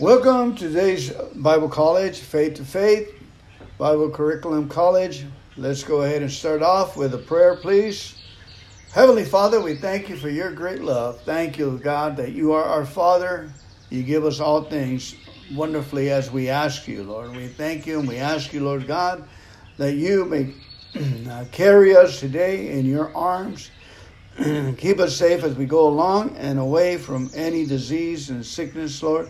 Welcome to today's Bible College, Faith to Faith, Bible Curriculum College. Let's go ahead and start off with a prayer, please. Heavenly Father, we thank you for your great love. Thank you, God, that you are our Father. You give us all things wonderfully as we ask you, Lord. We thank you and we ask you, Lord God, that you may uh, carry us today in your arms. Keep us safe as we go along and away from any disease and sickness, Lord.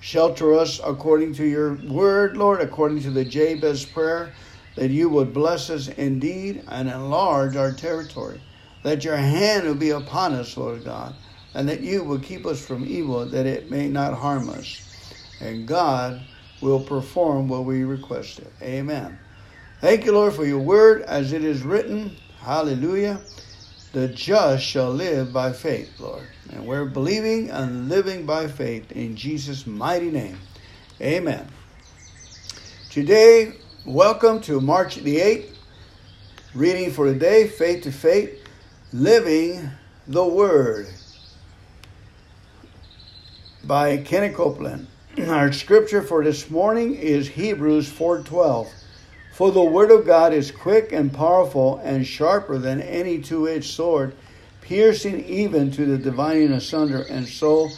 Shelter us according to your word, Lord, according to the Jabez prayer, that you would bless us indeed and enlarge our territory. That your hand will be upon us, Lord God, and that you will keep us from evil, that it may not harm us. And God will perform what we requested. Amen. Thank you, Lord, for your word as it is written. Hallelujah. The just shall live by faith, Lord. And we're believing and living by faith in Jesus' mighty name. Amen. Today, welcome to March the 8th. Reading for today, Faith to Faith, Living the Word by Kenneth Copeland. Our scripture for this morning is Hebrews 4:12. For the word of God is quick and powerful and sharper than any two-edged sword piercing even to the dividing asunder and soul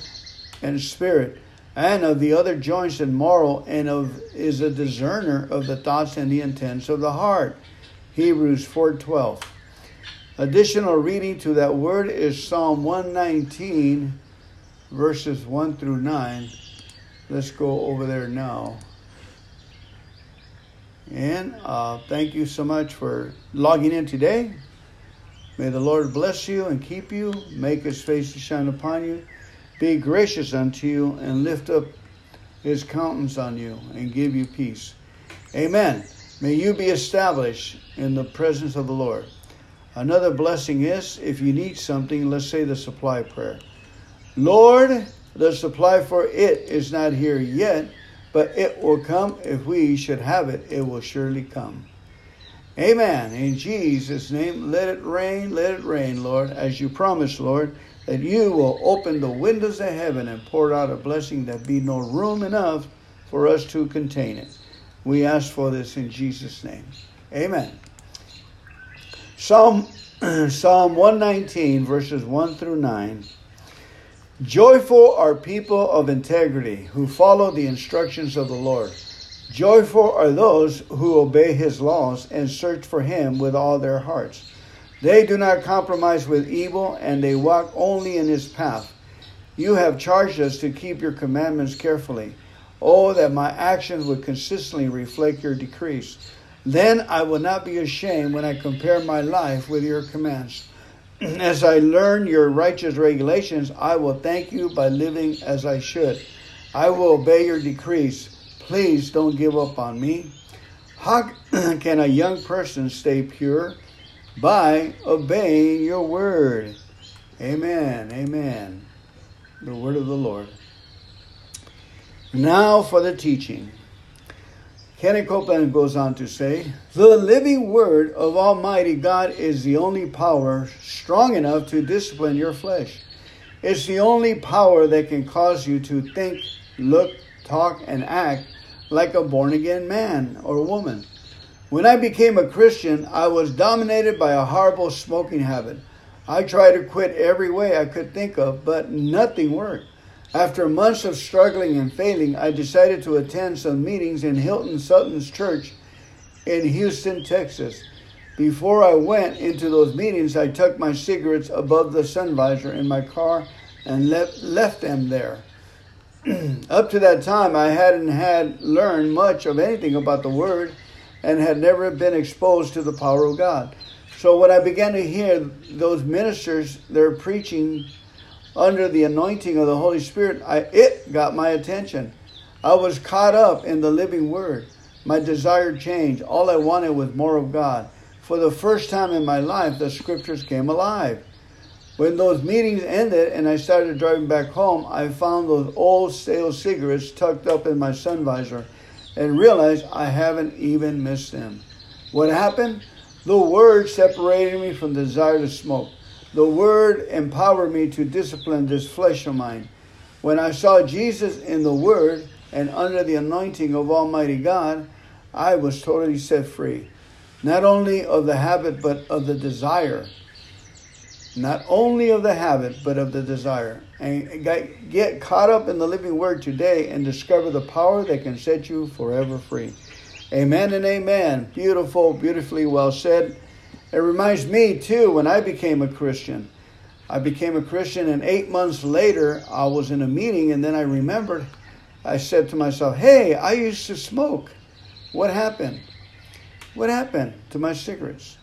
and spirit, and of the other joints and marrow, and of is a discerner of the thoughts and the intents of the heart. Hebrews 4:12. Additional reading to that word is Psalm 119, verses 1 through 9. Let's go over there now. And uh, thank you so much for logging in today. May the Lord bless you and keep you, make his face to shine upon you, be gracious unto you, and lift up his countenance on you, and give you peace. Amen. May you be established in the presence of the Lord. Another blessing is if you need something, let's say the supply prayer. Lord, the supply for it is not here yet, but it will come. If we should have it, it will surely come. Amen. In Jesus' name, let it rain, let it rain, Lord, as you promised, Lord, that you will open the windows of heaven and pour out a blessing that be no room enough for us to contain it. We ask for this in Jesus' name. Amen. Psalm, Psalm 119, verses 1 through 9. Joyful are people of integrity who follow the instructions of the Lord. Joyful are those who obey his laws and search for him with all their hearts. They do not compromise with evil, and they walk only in his path. You have charged us to keep your commandments carefully. Oh, that my actions would consistently reflect your decrees. Then I will not be ashamed when I compare my life with your commands. As I learn your righteous regulations, I will thank you by living as I should. I will obey your decrees. Please don't give up on me. How can a young person stay pure? By obeying your word. Amen. Amen. The word of the Lord. Now for the teaching. Kenneth Copeland goes on to say, The living word of Almighty God is the only power strong enough to discipline your flesh. It's the only power that can cause you to think, look, talk, and act like a born again man or woman. When I became a Christian, I was dominated by a horrible smoking habit. I tried to quit every way I could think of, but nothing worked. After months of struggling and failing, I decided to attend some meetings in Hilton Sutton's church in Houston, Texas. Before I went into those meetings, I tucked my cigarettes above the sun visor in my car and left, left them there. Up to that time, I hadn't had learned much of anything about the Word and had never been exposed to the power of God. So when I began to hear those ministers, they're preaching under the anointing of the Holy Spirit, I, it got my attention. I was caught up in the living Word. My desire changed. All I wanted was more of God. For the first time in my life, the Scriptures came alive. When those meetings ended and I started driving back home, I found those old stale cigarettes tucked up in my sun visor and realized I haven't even missed them. What happened? The Word separated me from the desire to smoke. The Word empowered me to discipline this flesh of mine. When I saw Jesus in the Word and under the anointing of Almighty God, I was totally set free. Not only of the habit, but of the desire. Not only of the habit, but of the desire. And get caught up in the living word today and discover the power that can set you forever free. Amen and amen. Beautiful, beautifully well said. It reminds me, too, when I became a Christian. I became a Christian, and eight months later, I was in a meeting, and then I remembered, I said to myself, Hey, I used to smoke. What happened? What happened to my cigarettes?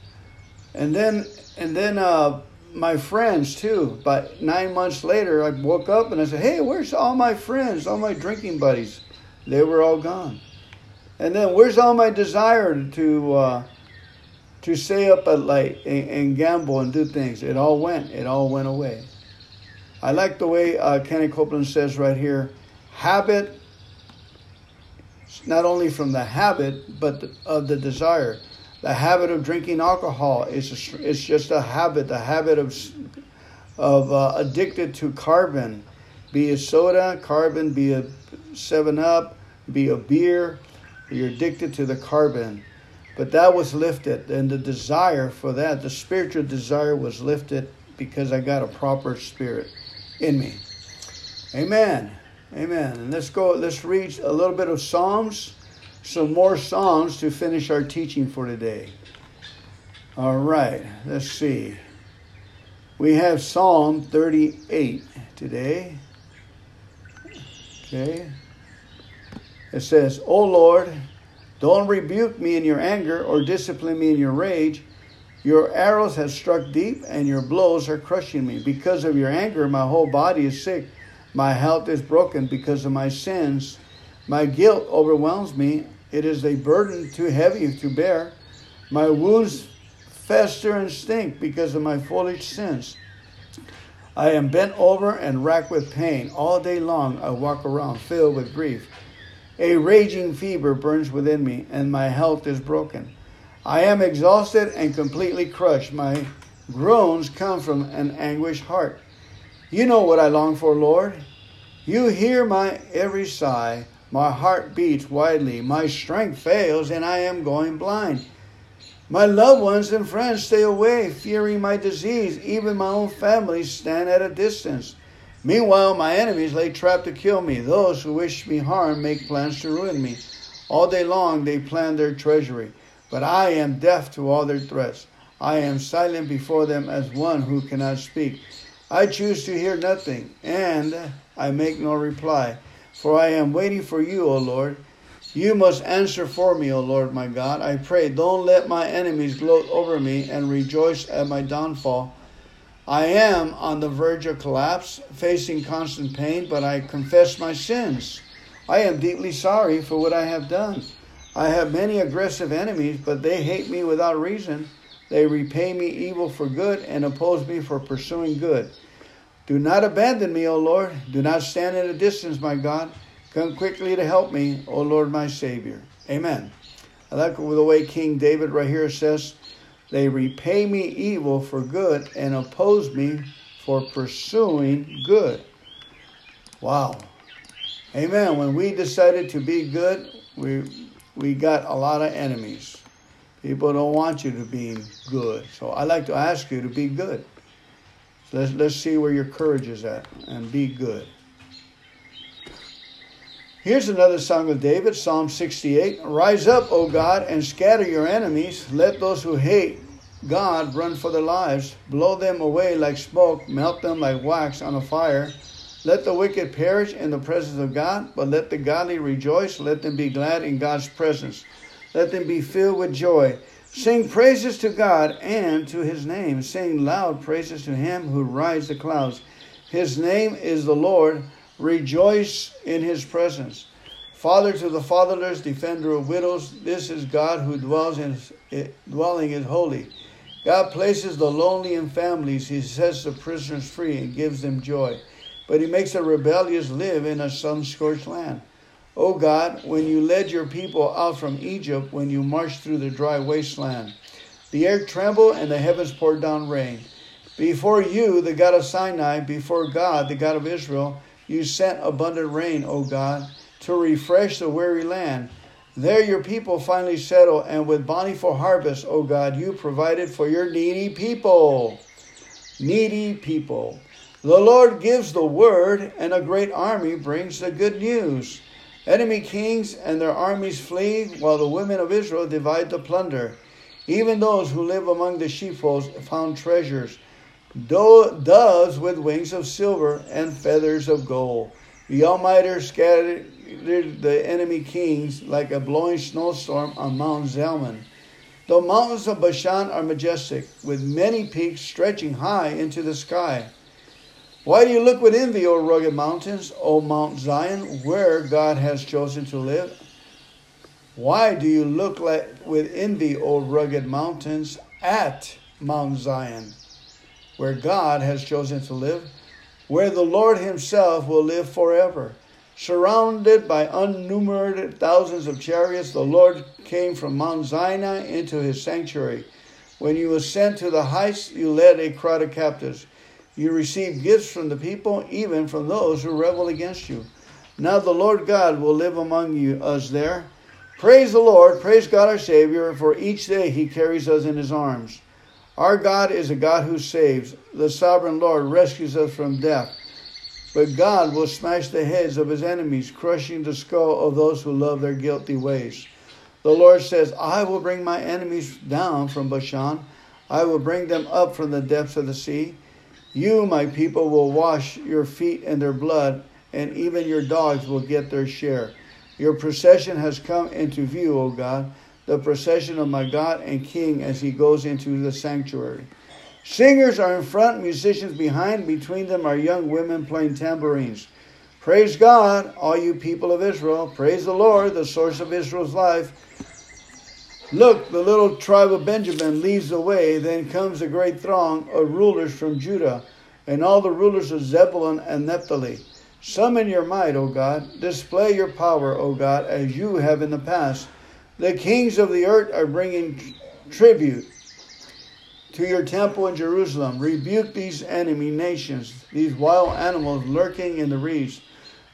And then, and then, uh, my friends too. But nine months later, I woke up and I said, "Hey, where's all my friends, all my drinking buddies? They were all gone." And then, where's all my desire to uh, to stay up at night and, and, gamble and do things? It all went. It all went away. I like the way uh, Kenny Copeland says right here: habit not only from the habit, but the, of the desire. The habit of drinking alcohol is a, it's just a habit. The habit of of uh, addicted to carbon, be a soda, carbon, be a Seven Up, be a beer. You're addicted to the carbon, but that was lifted, and the desire for that, the spiritual desire, was lifted because I got a proper spirit in me. Amen. Amen. And let's go, let's read a little bit of Psalms, some more Psalms to finish our teaching for today. All right, let's see. We have Psalm 38 today. Okay. It says, O Lord, don't rebuke me in your anger or discipline me in your rage. Your arrows have struck deep and your blows are crushing me. Because of your anger, my whole body is sick. My health is broken because of my sins. My guilt overwhelms me. It is a burden too heavy to bear. My wounds fester and stink because of my foolish sins. I am bent over and racked with pain. All day long I walk around filled with grief. A raging fever burns within me, and my health is broken. I am exhausted and completely crushed. My groans come from an anguished heart. You know what I long for, Lord. You hear my every sigh. My heart beats widely. My strength fails, and I am going blind. My loved ones and friends stay away, fearing my disease. Even my own family stand at a distance. Meanwhile, my enemies lay trap to kill me. Those who wish me harm make plans to ruin me. All day long they plan their treachery. But I am deaf to all their threats. I am silent before them as one who cannot speak. I choose to hear nothing, and I make no reply, for I am waiting for you, O Lord. You must answer for me, O Lord my God. I pray, don't let my enemies gloat over me and rejoice at my downfall. I am on the verge of collapse, facing constant pain, but I confess my sins. I am deeply sorry for what I have done. I have many aggressive enemies, but they hate me without reason. They repay me evil for good and oppose me for pursuing good. Do not abandon me, O Lord. Do not stand at a distance, my God. Come quickly to help me, O Lord, my Savior. Amen. I like the way King David right here says, They repay me evil for good and oppose me for pursuing good. Wow. Amen. When we decided to be good, we we got a lot of enemies. People don't want you to be good. So I like to ask you to be good. Let's, let's see where your courage is at and be good. Here's another song of David, Psalm 68. Rise up, O God, and scatter your enemies. Let those who hate God run for their lives. Blow them away like smoke, melt them like wax on a fire. Let the wicked perish in the presence of God, but let the godly rejoice. Let them be glad in God's presence. Let them be filled with joy. Sing praises to God and to his name. Sing loud praises to him who rides the clouds. His name is the Lord. Rejoice in his presence. Father to the fatherless, defender of widows, this is God who dwells in dwelling is holy. God places the lonely in families. He sets the prisoners free and gives them joy. But he makes the rebellious live in a sun-scorched land. O God, when you led your people out from Egypt, when you marched through the dry wasteland, the air trembled and the heavens poured down rain. Before you, the God of Sinai, before God, the God of Israel, you sent abundant rain, O God, to refresh the weary land. There your people finally settle, and with bountiful harvest, O God, you provided for your needy people. Needy people. The Lord gives the word, and a great army brings the good news. Enemy kings and their armies flee, while the women of Israel divide the plunder. Even those who live among the sheepfolds found treasures doves with wings of silver and feathers of gold. The Almighty scattered the enemy kings like a blowing snowstorm on Mount Zalmon. The mountains of Bashan are majestic, with many peaks stretching high into the sky. Why do you look with envy, O rugged mountains, O Mount Zion, where God has chosen to live? Why do you look like, with envy, O rugged mountains, at Mount Zion? Where God has chosen to live, where the Lord Himself will live forever. Surrounded by unnumbered thousands of chariots, the Lord came from Mount Sinai into His sanctuary. When you sent to the heights, you led a crowd of captives. You received gifts from the people, even from those who rebel against you. Now the Lord God will live among you, us there. Praise the Lord, praise God our Savior, for each day He carries us in His arms. Our God is a God who saves. The sovereign Lord rescues us from death. But God will smash the heads of his enemies, crushing the skull of those who love their guilty ways. The Lord says, I will bring my enemies down from Bashan. I will bring them up from the depths of the sea. You, my people, will wash your feet in their blood, and even your dogs will get their share. Your procession has come into view, O God the procession of my God and King as he goes into the sanctuary. Singers are in front, musicians behind. Between them are young women playing tambourines. Praise God, all you people of Israel. Praise the Lord, the source of Israel's life. Look, the little tribe of Benjamin leads the way. Then comes a great throng of rulers from Judah and all the rulers of Zebulun and Naphtali. Summon your might, O God. Display your power, O God, as you have in the past. The kings of the earth are bringing tribute to your temple in Jerusalem. Rebuke these enemy nations, these wild animals lurking in the reeds,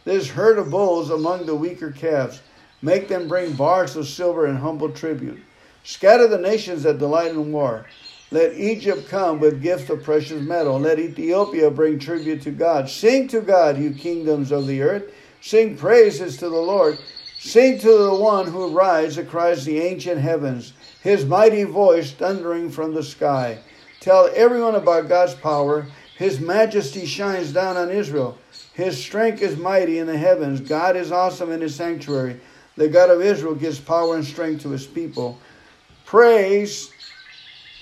this herd of bulls among the weaker calves. Make them bring bars of silver and humble tribute. Scatter the nations that delight in war. Let Egypt come with gifts of precious metal. Let Ethiopia bring tribute to God. Sing to God, you kingdoms of the earth. Sing praises to the Lord. Sing to the one who rides across the ancient heavens, his mighty voice thundering from the sky. Tell everyone about God's power. His majesty shines down on Israel. His strength is mighty in the heavens. God is awesome in his sanctuary. The God of Israel gives power and strength to his people. Praise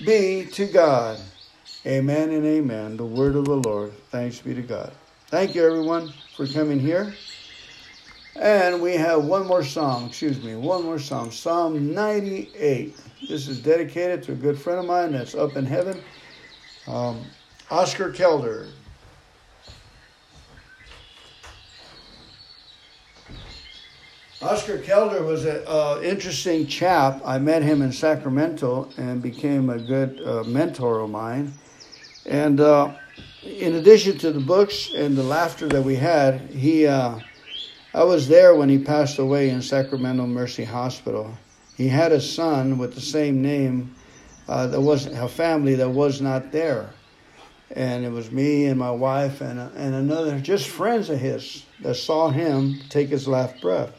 be to God. Amen and amen. The word of the Lord. Thanks be to God. Thank you, everyone, for coming here. And we have one more song, excuse me, one more song, Psalm 98. This is dedicated to a good friend of mine that's up in heaven, um, Oscar Kelder. Oscar Kelder was an uh, interesting chap. I met him in Sacramento and became a good uh, mentor of mine. And uh, in addition to the books and the laughter that we had, he uh, I was there when he passed away in Sacramento Mercy Hospital. He had a son with the same name. Uh, there was a family that was not there, and it was me and my wife and and another just friends of his that saw him take his last breath.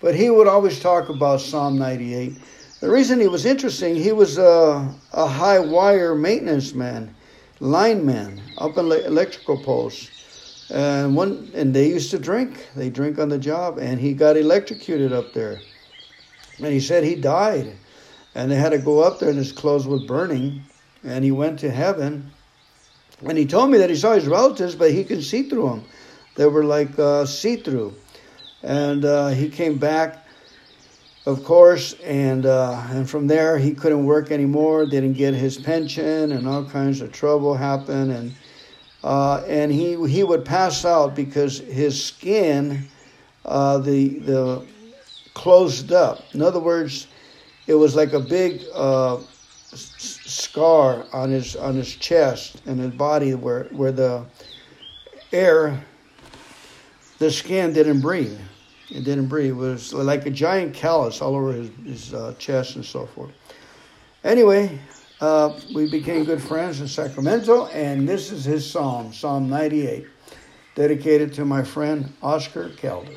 But he would always talk about Psalm 98. The reason he was interesting, he was a, a high wire maintenance man, lineman up in electrical posts and one and they used to drink. They drink on the job, and he got electrocuted up there. And he said he died, and they had to go up there, and his clothes were burning. And he went to heaven, and he told me that he saw his relatives, but he could see through them. They were like uh, see through. And uh, he came back, of course, and uh, and from there he couldn't work anymore. Didn't get his pension, and all kinds of trouble happened, and uh, and he he would pass out because his skin, uh, the the closed up. In other words, it was like a big uh, scar on his on his chest and his body where where the air the skin didn't breathe. It didn't breathe. It was like a giant callus all over his, his uh, chest and so forth. Anyway, uh, we became good friends in Sacramento, and this is his psalm, Psalm 98, dedicated to my friend Oscar Calder.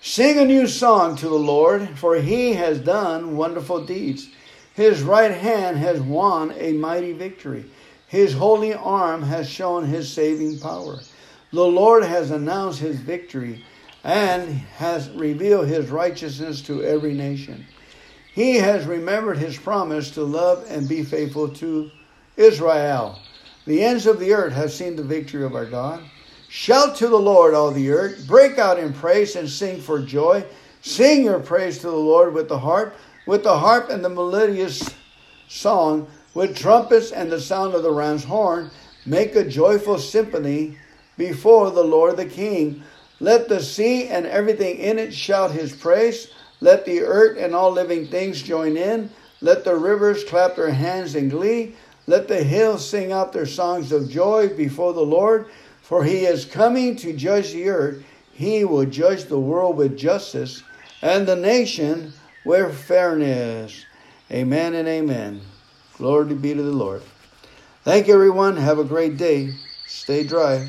Sing a new song to the Lord, for he has done wonderful deeds. His right hand has won a mighty victory. His holy arm has shown his saving power. The Lord has announced his victory and has revealed his righteousness to every nation. He has remembered his promise to love and be faithful to Israel. The ends of the earth have seen the victory of our God. Shout to the Lord, all the earth. Break out in praise and sing for joy. Sing your praise to the Lord with the harp, with the harp and the melodious song, with trumpets and the sound of the ram's horn. Make a joyful symphony before the Lord the King. Let the sea and everything in it shout his praise. Let the earth and all living things join in. Let the rivers clap their hands in glee. Let the hills sing out their songs of joy before the Lord. For he is coming to judge the earth. He will judge the world with justice and the nation with fairness. Amen and amen. Glory be to the Lord. Thank you, everyone. Have a great day. Stay dry.